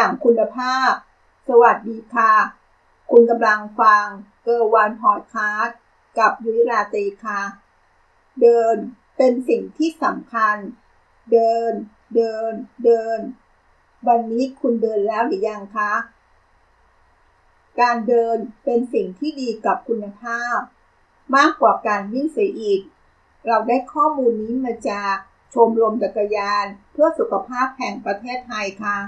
อย่างคุณภาพ สวัสดีค่ะ คุณกำลังฟังเกอร์วันพอดคาสต์กับยุ้ยราตรีค่ะ เดินเป็นสิ่งที่สำคัญ เดิน เดิน เดิน วันนี้คุณเดินแล้วหรือยังคะ การเดินเป็นสิ่งที่ดีกับคุณภาพ มากกว่าการวิ่งเสียอีก เราได้ข้อมูลนี้มาจากชมรมจักรยานเพื่อสุขภาพแห่งประเทศไทยค่ะ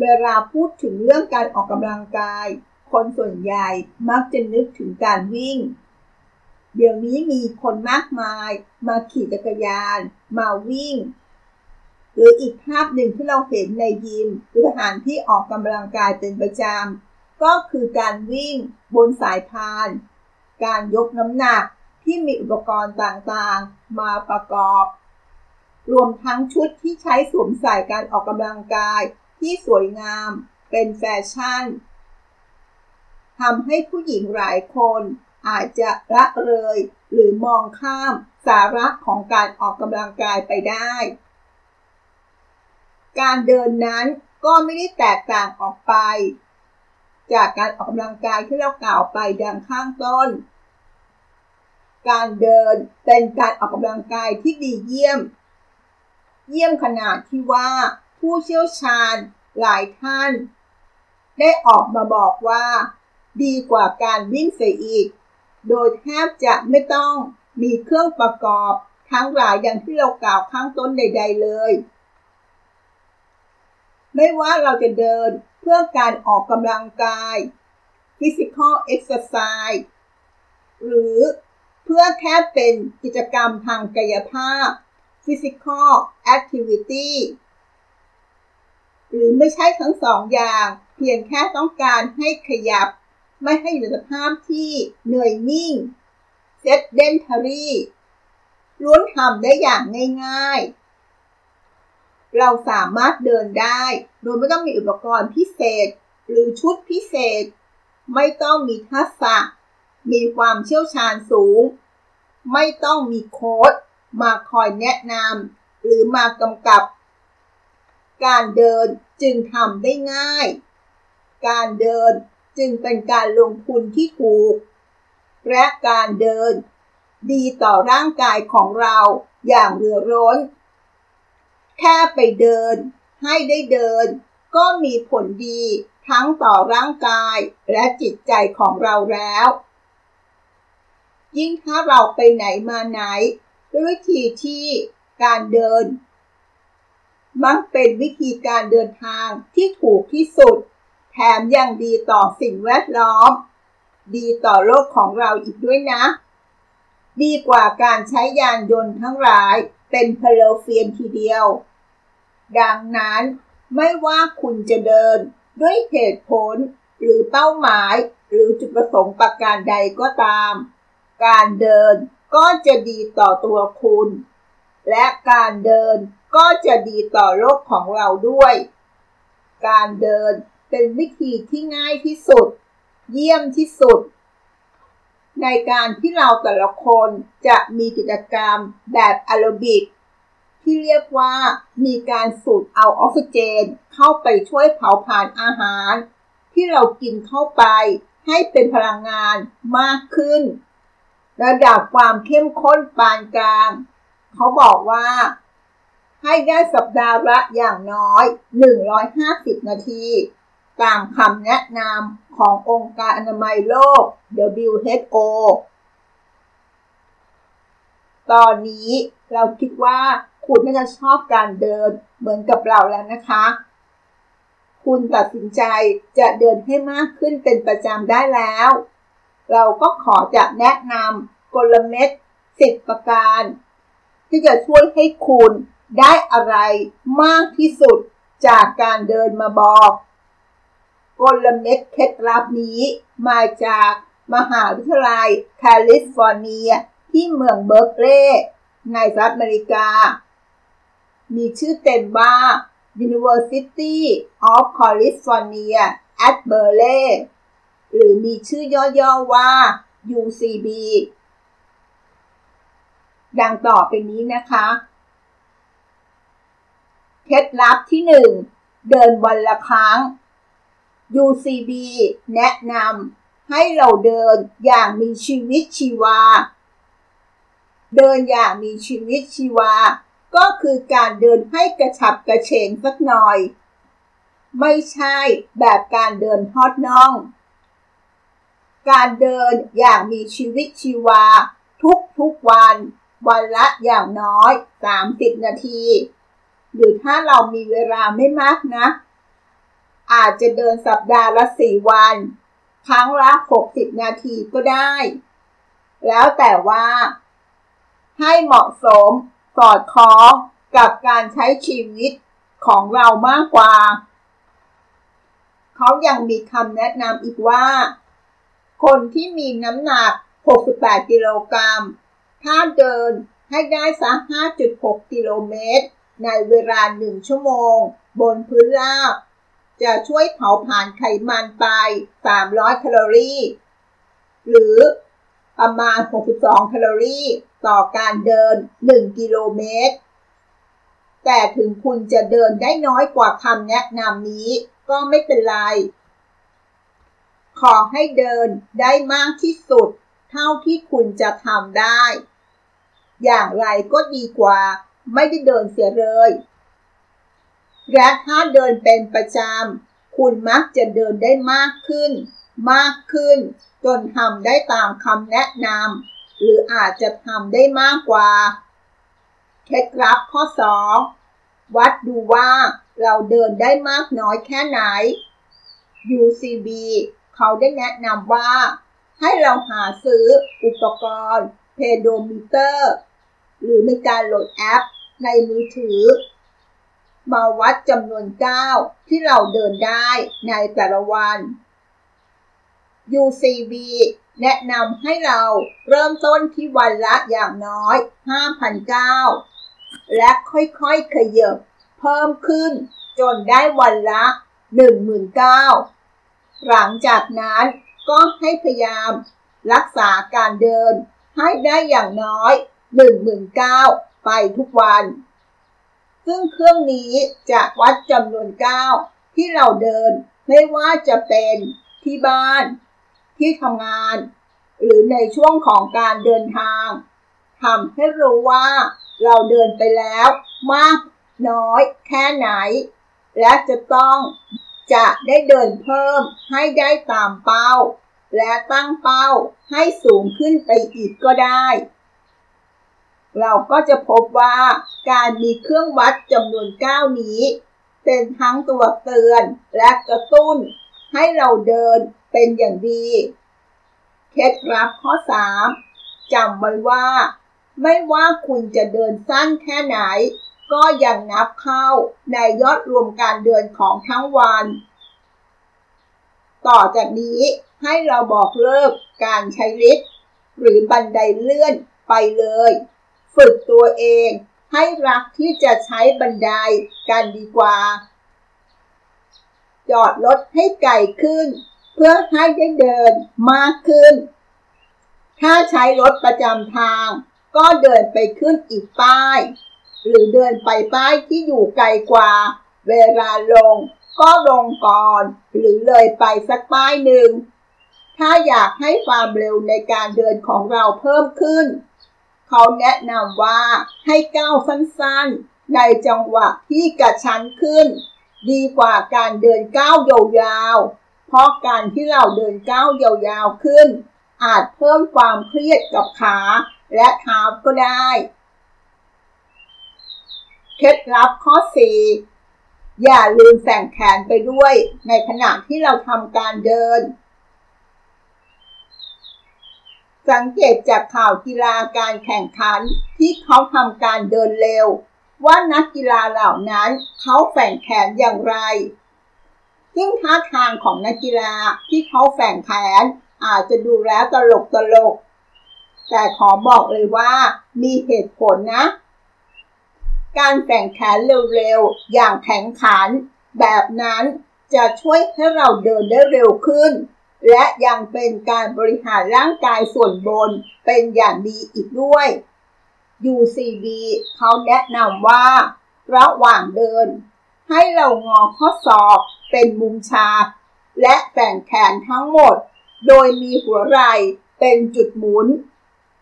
เวลาพูดถึงเรื่องการออกกำลังกาย คนส่วนใหญ่มักจะนึกถึงการวิ่ง เดี๋ยวนี้มีคนมากมาย มาขี่จักรยาน มาวิ่ง หรืออีกภาพหนึ่งที่เราเห็นในยิมหรือสถานที่ออกกำลังกายเป็นประจำก็คือการวิ่งบนสายพาน การยกน้ำหนักที่มีอุปกรณ์ต่างๆ มาประกอบ รวมทั้งชุดที่ใช้สวมใส่การออกกำลังกาย ที่สวยงามเป็นแฟชั่นทำให้ผู้หญิงหลายคนอาจจะละเลยหรือมองข้ามสาระของการออกกำลังกายไปได้ การเดินนั้นก็ไม่ได้แตกต่างออกไป จากการออกกำลังกายที่เรากล่าวไปดังข้างต้น การเดินเป็นการออกกำลังกายที่ดีเยี่ยม เยี่ยมขนาดที่ว่า ผู้เชี่ยวชาญหลายท่าน ได้ออกมาบอกว่า ดีกว่าการวิ่งเสียอีก โดยแทบจะไม่ต้องมีเครื่องประกอบทั้งหลายอย่างที่เรากล่าวข้างต้นใด ๆ เลย ไม่ว่าเราจะเดินเพื่อการออกกำลังกาย physical exercise หรือเพื่อแค่เป็นกิจกรรมทางกายภาพ physical activity หรือไม่ใช่ทั้งสองอย่าง เพียงแค่ต้องการให้ขยับ ไม่ให้อยู่ในสภาพที่เหนื่อยนิ่ง sedentary ล้วนทำได้อย่างง่าย ๆ เราสามารถเดินได้ โดยไม่ต้องมีอุปกรณ์พิเศษ หรือชุดพิเศษ ไม่ต้องมีทักษะ มีความเชี่ยวชาญสูง ไม่ต้องมีโค้ดมาคอยแนะนำหรือมากำกับ การเดิน จึงทำได้ง่าย การเดินจึงเป็นการลงทุนที่ถูก และการเดิน ดีต่อร่างกายของเราอย่างเรือร้น แค่ไปเดิน ให้ได้เดิน ก็มีผลดีทั้งต่อร่างกายและจิตใจของเราแล้ว ยิ่งถ้าเราไปไหนมาไหนด้วยวิธีที่การเดิน มักเป็นวิธีการเดินทางที่ถูกที่สุด แถมยังดีต่อสิ่งแวดล้อม ดีต่อโลกของเราอีกด้วยนะ ดีกว่าการใช้ยานยนต์ทั้งหลายเป็นเพลเฟียนทีเดียว ดังนั้นไม่ว่าคุณจะเดินด้วยเหตุผลหรือเป้าหมายหรือจุดประสงค์ประการใดก็ตาม การเดินก็จะดีต่อตัวคุณ และการเดินก็จะดีต่อโลกของเราด้วย การเดินเป็นวิธีที่ง่ายที่สุด เยี่ยมที่สุด ในการที่เราแต่ละคนจะมีกิจกรรมแบบแอโรบิกที่เรียกว่ามีการสูดเอาออกซิเจน เข้าไปช่วยเผาผลาญอาหาร ที่เรากินเข้าไปให้เป็นพลังงานมากขึ้น ระดับความเข้มข้นปานกลาง เขาบอกว่า ให้ได้สัปดาห์ละอย่างน้อย 150 นาที ตามคำแนะนำขององค์การอนามัยโลก WHO ตอนนี้เราคิดว่าคุณน่าจะชอบการเดินเหมือนกับเราแล้วนะคะ คุณตัดสินใจจะเดินให้มากขึ้นเป็นประจำได้แล้ว เราก็ขอจะแนะนำกลเม็ดสิบประการ ที่จะช่วยให้คุณได้อะไรมากที่สุดจากการเดินมาบอกกลเม็ดเคล็ดลับนี้มาจากมหาวิทยาลัยแคลิฟอร์เนีย ที่เมืองเบิร์กเลย์ในสหรัฐอเมริกา มีชื่อเต็มว่า University of California at Berkeley หรือมีชื่อย่อๆว่า UCB ดังต่อไปนี้นะคะ เคล็ดลับที่เดินวันละครั้ง UCB แนะนำให้เราเดินอย่างมีชีวิตชีวา เดินอย่างมีชีวิตชีวา ก็คือการเดินให้กระฉับกระเฉงสักหน่อย ไม่ใช่แบบการเดินฮอดน่อง การเดินอย่างมีชีวิตชีวาทุกทุกวัน วันละอย่างน้อย 30 นาที หรือถ้าเรามีเวลาไม่มากนะ อาจจะเดินสัปดาห์ละ 4 วัน ครั้งละ 60 นาทีก็ได้ แล้วแต่ว่า ให้เหมาะสมสอดคล้องกับการใช้ชีวิตของเรามากกว่า เขายังมีคำแนะนำอีกว่า คนที่มีน้ำหนัก 68 กิโลกรัม ถ้าเดินให้ได้สัก 5.6 กิโลเมตร ในเวลา 1 ชั่วโมง บนพื้นราบ จะช่วยเผาผลาญไขมันไป 300 แคลอรี่ หรือประมาณ 62 แคลอรี่ ต่อการเดิน 1 กิโลเมตร แต่ถึงคุณจะเดินได้น้อยกว่าคำแนะนำนี้ ก็ไม่เป็นไร ขอให้เดินได้มากที่สุด เท่าที่คุณจะทำได้ อย่างไรก็ดีกว่า ไม่ได้เดินเสียเลยและถ้าเดินเป็นประจำคุณมักจะเดินได้มากขึ้น มากขึ้น จนทำได้ตามคำแนะนำหรืออาจจะทำได้มากกว่า เคล็ดลับข้อ 2 วัดดูว่าเราเดินได้มากน้อยแค่ไหน UCB เขาได้แนะนำว่า ให้เราหาซื้ออุปกรณ์เพโดมิเตอร์ หรือในการโหลดแอป ในมือถือ มาวัดจำนวนก้าวที่เราเดินได้ในแต่ละวัน UCB แนะนำให้เราเริ่มต้นที่วันละอย่างน้อย 5,000ก้าวและค่อยๆขยับเพิ่มขึ้นจนได้วันละ19,000ก้าวหลังจากนั้นก็ให้พยายามรักษาการเดินให้ได้อย่างน้อย 19,000 ไปทุกวัน ซึ่งเครื่องนี้จะวัดจำนวนก้าวที่เราเดินไม่ว่าจะเป็นที่บ้าน ที่ทำงาน หรือในช่วงของการเดินทางทำให้รู้ว่าเราเดินไปแล้วมากน้อยแค่ไหน และจะต้องจะได้เดินเพิ่มให้ได้ตามเป้า และตั้งเป้าให้สูงขึ้นไปอีกก็ได้ เราก็จะพบว่าการมีเครื่องวัดจำนวนก้าวนี้ เป็นทั้งตัวเตือนและกระตุ้น ให้เราเดินเป็นอย่างดี เคล็ดลับข้อ 3จำไว้ว่า ไม่ว่าคุณจะเดินสั้นแค่ไหน ก็ยังนับเข้าในยอดรวมการเดินของทั้งวัน ต่อจากนี้ให้เราบอกเลิกการใช้ลิฟต์หรือบันไดเลื่อนไปเลย ฝึกตัวเอง ให้รักที่จะใช้บันไดกันดีกว่า จอดรถให้ไกลขึ้น เพื่อให้ได้เดินมากขึ้น ถ้าใช้รถประจำทาง ก็เดินไปขึ้นอีกป้าย หรือเดินไปป้ายที่อยู่ไกลกว่า เวลาลงก็ลงก่อน หรือเลยไปสักป้ายหนึ่ง ถ้าอยากให้ความเร็วในการเดินของเราเพิ่มขึ้น เขาแนะนำว่าให้ก้าวสั้นๆ ในจังหวะที่กระชั้นขึ้น ดีกว่าการเดินก้าวยาวๆ เพราะการที่เราเดินก้าวยาวๆขึ้น อาจเพิ่มความเครียดกับขาและเท้าก็ได้ เคล็ดลับข้อ 4 อย่าลืมแส่งแขนไปด้วยในขณะที่เราทำการเดิน สังเกตจากข่าวกีฬาการแข่งขันที่เขาทำการเดินเร็ว ว่านักกีฬาเหล่านั้นเขาแฝงแขนอย่างไร ซึ่งท่าทางของนักกีฬาที่เขาแฝงแขนอาจจะดูแล้วตลกตลก แต่ขอบอกเลยว่ามีเหตุผลนะ การแข่งแขนเร็วๆ อย่างแข็งขัน แบบนั้นจะช่วยให้เราเดินได้เร็วขึ้น และยังเป็นการบริหารร่างกายส่วนบนเป็นอย่างดีอีกด้วย UCB เขาแนะนำว่า ระหว่างเดิน ให้เรางอข้อศอกเป็นมุมฉากและแบ่งแขนทั้งหมด โดยมีหัวไหล่เป็นจุดหมุน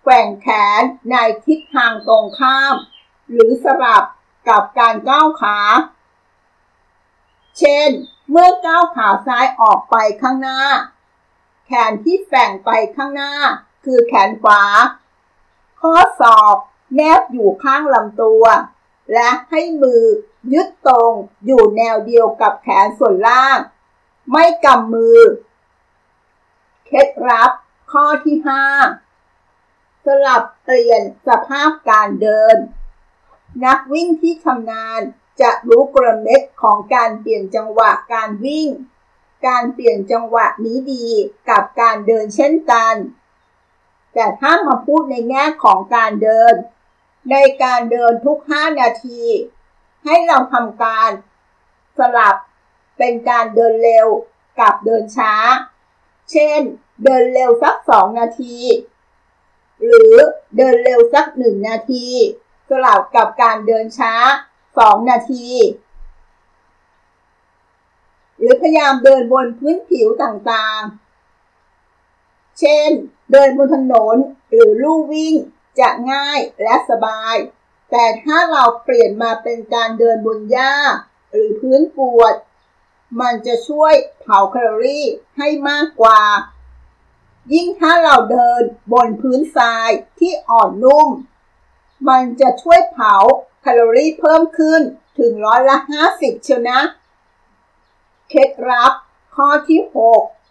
แกว่งแขนในทิศทางตรงข้าม หรือสลับกับการก้าวขา เช่น เมื่อก้าวขาซ้ายออกไปข้างหน้า แขนที่แบ่งไปข้างหน้า คือแขนขวา ข้อศอกแนบอยู่ข้างลำตัว และให้มือยึดตรงอยู่แนวเดียวกับแขนส่วนล่าง ไม่กำมือ เคล็ดลับข้อที่ 5 สลับเปลี่ยนสภาพการเดิน นักวิ่งที่ชำนาญจะรู้กลเม็ดของการเปลี่ยนจังหวะการวิ่ง การเปลี่ยนจังหวะนี้ดีกับการเดินเช่นกัน แต่ถ้ามาพูดในแง่ของการเดิน ในการเดินทุก 5 นาที ให้เราทำการสลับเป็นการเดินเร็วกับเดินช้า เช่น เดินเร็วสัก 2 นาที หรือเดินเร็วสัก 1 นาที สลับกับการเดินช้า 2 นาที หรือพยายามเดินบนพื้นผิวต่างๆ เช่น เดินบนถนนหรือลู่วิ่งจะง่ายและสบาย แต่ถ้าเราเปลี่ยนมาเป็นการเดินบนหญ้า หรือพื้นกวด มันจะช่วยเผาแคลอรี่ให้มากกว่า ยิ่งถ้าเราเดินบนพื้นทรายที่อ่อนนุ่ม มันจะช่วยเผาแคลอรี่เพิ่มขึ้นถึงร้อยละ 50 เชียวนะ เคล็ดลับ ข้อที่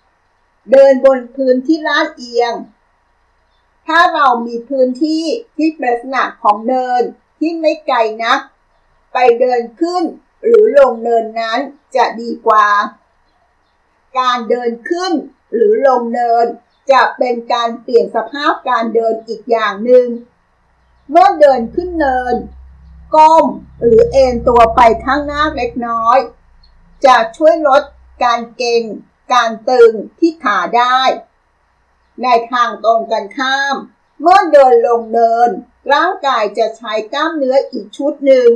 6 เดินบนพื้นที่ลาดเอียง ถ้าเรามีพื้นที่ที่เป็นลักษณะของเนินที่ไม่ไกลนัก ไปเดินขึ้นหรือลงเนินนั้นจะดีกว่า การเดินขึ้นหรือลงเนินจะเป็นการเปลี่ยนสภาพการเดินอีกอย่างหนึ่ง เมื่อเดินขึ้นเนิน ก้มหรือเอนตัวไปข้างหน้าเล็กน้อย จะช่วยลดการเก่งการตึงที่ขาได้ ในทางตรงกันข้าม เมื่อเดินลงเนิน ร่างกายจะใช้กล้ามเนื้ออีกชุดหนึ่ง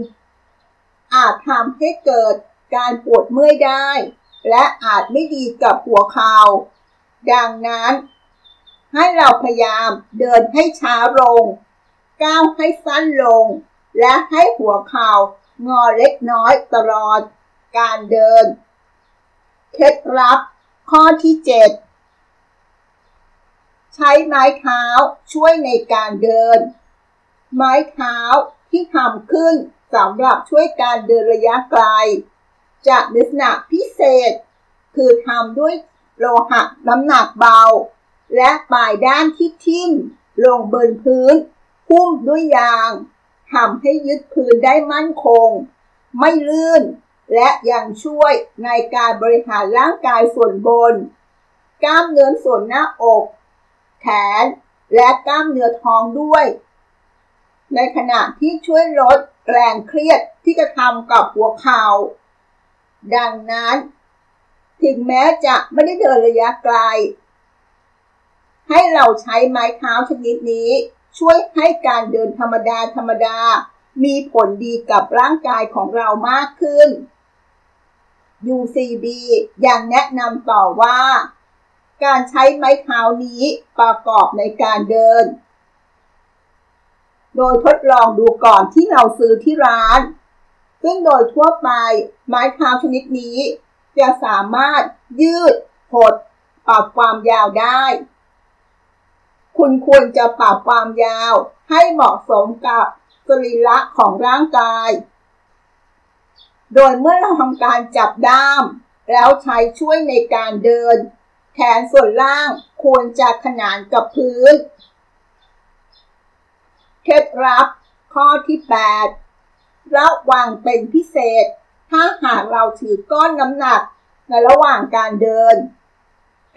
อาจทำให้เกิดการปวดเมื่อยได้ และอาจไม่ดีกับหัวเข่าดังนั้น ให้เราพยายามเดินให้ช้าลง ก้าวให้สั้นลง และให้หัวเข่างอเล็กน้อยตลอด การเดิน เคล็ดลับ ข้อที่ 7 ใช้ไม้เท้าช่วยในการเดิน ไม้เท้าที่ทำขึ้นสำหรับช่วยการเดินระยะไกล จะลักษณะพิเศษ คือทำด้วยโลหะน้ำหนักเบา และปลายด้านที่ทิ่ม ลงบนพื้นหุ้มด้วยยางทำให้ยึดพื้นได้มั่นคง ไม่ลื่น และยังช่วยในการบริหารร่างกายส่วนบน กล้ามเนื้อส่วนหน้าอก แขน และกล้ามเนื้อท้องด้วย ในขณะที่ช่วยลดแรงเครียดที่กระทำกับหัวเข่า ดังนั้น ถึงแม้จะไม่ได้เดินระยะไกล ให้เราใช้ไม้เท้าชนิดนี้ ช่วยให้การเดินธรรมดาธรรมดามีผลดีกับร่างกายของเรามากขึ้น UCB ยังแนะนำต่อว่า การใช้ไม้เท้านี้ประกอบในการเดิน โดยทดลองดูก่อนที่เราซื้อที่ร้าน ซึ่งโดยทั่วไปไม้เท้าชนิดนี้ จะสามารถยืด หด ปรับความยาวได้ คุณควรจะปรับความยาวให้เหมาะสมกับสรีระของร่างกาย โดยเมื่อเราทำการจับด้าม แล้วใช้ช่วยในการเดิน แขนส่วนล่างควรจะขนานกับพื้น เคล็ดลับข้อที่ 8 ระวังเป็นพิเศษ ถ้าหากเราถือก้อนน้ำหนักในระหว่างการเดิน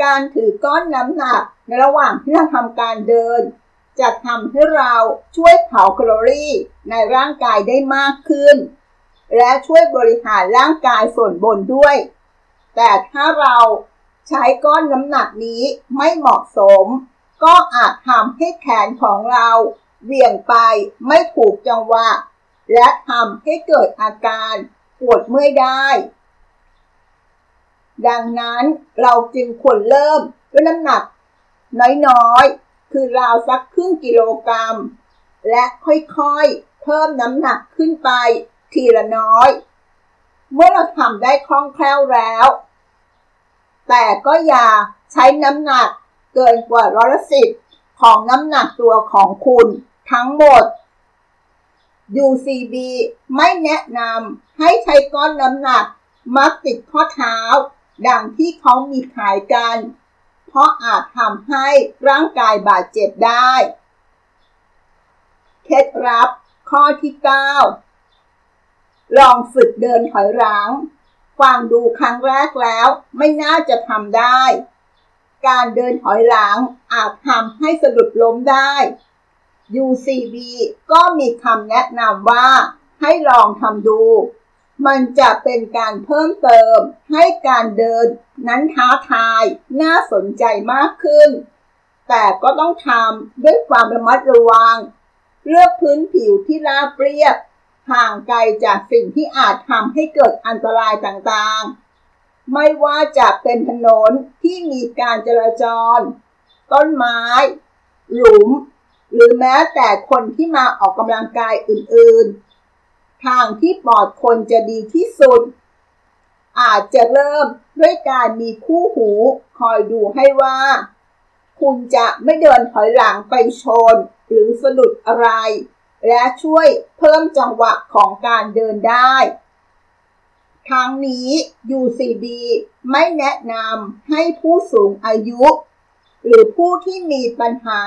การถือก้อนน้ำหนักในระหว่างที่เราทำการเดิน จะทำให้เราช่วยเผาแคลอรี่ในร่างกายได้มากขึ้น และช่วยบริหารร่างกายส่วนบนด้วย แต่ถ้าเราใช้ก้อนน้ำหนักนี้ไม่เหมาะสม ก็อาจทำให้แขนของเราเหวี่ยงไปไม่ถูกจังหวะ และทำให้เกิดอาการปวดเมื่อยได้ ดังนั้นเราจึงควรเริ่มด้วยน้ำหนัก น้อยๆ คือราวสักครึ่งกิโลกรัม และค่อยๆ เพิ่มน้ำหนักขึ้นไป ทีละน้อย เมื่อเราทำได้คล่องแคล่วแล้ว แต่ก็อย่าใช้น้ำหนักเกินกว่าร้อยละสิบของน้ำหนักตัวของคุณทั้งหมด UCB ไม่แนะนำให้ใช้ก้อนน้ำหนักมัดติดข้อเท้า ดังที่เขามีขายกัน เพราะอาจทำให้ร่างกายบาดเจ็บได้ เคล็ดลับข้อที่ 9 ลองฝึกเดินถอยหลัง ฟังดูครั้งแรกแล้ว ไม่น่าจะทำได้ การเดินถอยหลังอาจทำให้สะดุดล้มได้ UCB ก็มีคำแนะนำว่า ให้ลองทำดู มันจะเป็นการเพิ่มเติม ให้การเดินนั้นท้าทาย น่าสนใจมากขึ้น แต่ก็ต้องทำด้วยความระมัดระวัง เลือกพื้นผิวที่ราบเรียบ ห่างไกลจากสิ่งที่อาจทำให้เกิดอันตรายต่างๆ ไม่ว่าจะเป็นถนนที่มีการจราจร ต้นไม้ หลุม หรือแม้แต่คนที่มาออกกำลังกายอื่นๆ ทางที่ปลอดคนจะดีที่สุด อาจจะเริ่มด้วยการมีคู่หูคอยดูให้ว่า คุณจะไม่เดินถอยหลังไปชน หรือสะดุดอะไร และช่วยเพิ่มจังหวะของการเดินได้ทั้งนี้ UCB ไม่แนะนำให้ผู้สูงอายุ หรือผู้ที่มีปัญหา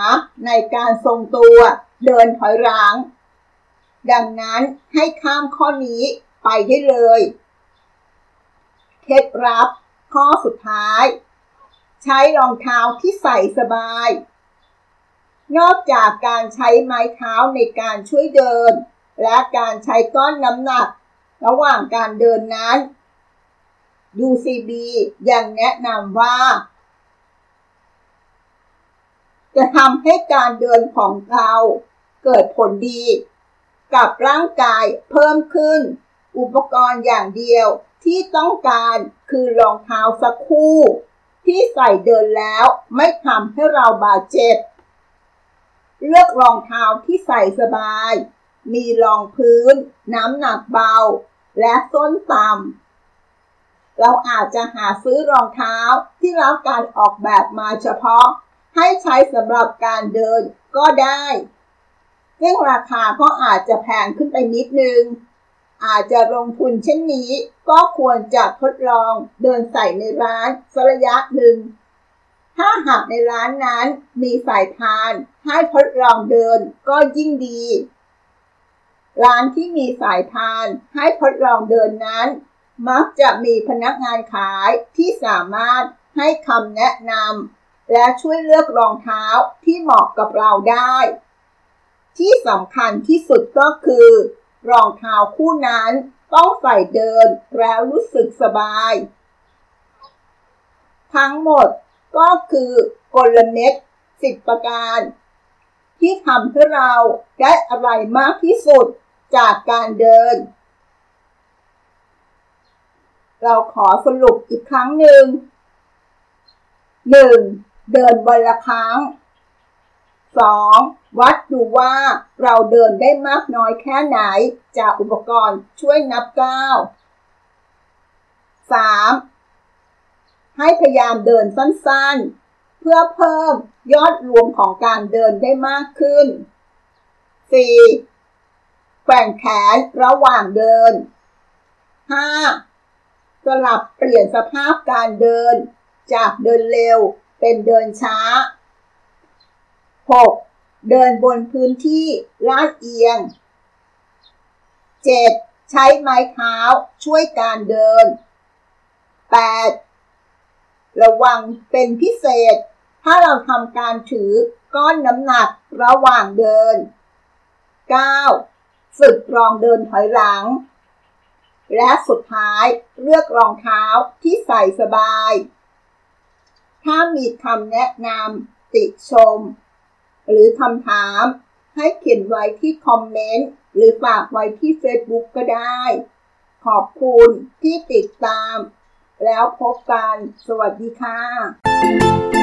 ในการทรงตัวเดินถอยหลัง ดังนั้นให้ข้ามข้อนี้ไปได้เลย เคล็ดลับข้อสุดท้าย ใช้รองเท้าที่ใส่สบาย นอกจากการใช้ไม้เท้าในการช่วยเดิน และการใช้ก้อนน้ำหนัก ระหว่างการเดินนั้น UCB ยังแนะนำว่า จะทำให้การเดินของเราเกิดผลดี กับร่างกายเพิ่มขึ้น อุปกรณ์อย่างเดียวที่ต้องการคือรองเท้าสักคู่ ที่ใส่เดินแล้วไม่ทำให้เราบาดเจ็บ เลือกรองเท้าที่ใส่สบาย มีรองพื้น น้ำหนักเบา และส้นต่ำ เราอาจจะหาซื้อรองเท้าที่รับการออกแบบมาเฉพาะ ให้ใช้สำหรับการเดินก็ได้ซึ่งราคาก็อาจจะแพงขึ้นไปนิดนึง อาจจะลงทุนเช่นนี้ก็ควรจะทดลองเดินใส่ในร้านสัระยะหนึ่ง ถ้าหากในร้านนั้นมีสายทานให้ทดลองเดินก็ยิ่งดี ร้านที่มีสายทานให้ทดลองเดินนั้น มักจะมีพนักงานขายที่สามารถให้คำแนะนำและช่วยเลือกรองเท้าที่เหมาะกับเราได้ ที่สำคัญที่สุดก็คือ รองเท้าคู่นั้นต้องใส่เดินแล้วรู้สึกสบาย ทั้งหมด ก็คือกลเม็ดสิบประการ ที่ทำให้เราได้อะไรมากที่สุดจากการเดิน เราขอสรุปอีกครั้งหนึ่ง 1. เดินวันละครั้ง 2. วัดดูว่าเราเดินได้มากน้อยแค่ไหนจากอุปกรณ์ช่วยนับก้าว 3. ให้พยายามเดินสั้นๆ เพื่อเพิ่มยอดรวมของการเดินได้มากขึ้น 4. แกว่งแขนระหว่างเดิน 5. สลับเปลี่ยนสภาพการเดิน จากเดินเร็วเป็นเดินช้า 6. เดินบนพื้นที่ลาดเอียง 7. ใช้ไม้เท้าช่วยการเดิน 8. ระวังเป็นพิเศษ ถ้าเราทำการถือก้อนน้ำหนักระหว่างเดิน 9. ฝึกรองเดินถอยหลัง และสุดท้ายเลือกรองเท้าที่ใส่สบาย ถ้ามีคำแนะนำติชม หรือคำถามให้เขียนไว้ที่คอมเมนต์ หรือฝากไว้ที่ Facebook ก็ได้ ขอบคุณที่ติดตาม แล้วพบกัน สวัสดีค่ะ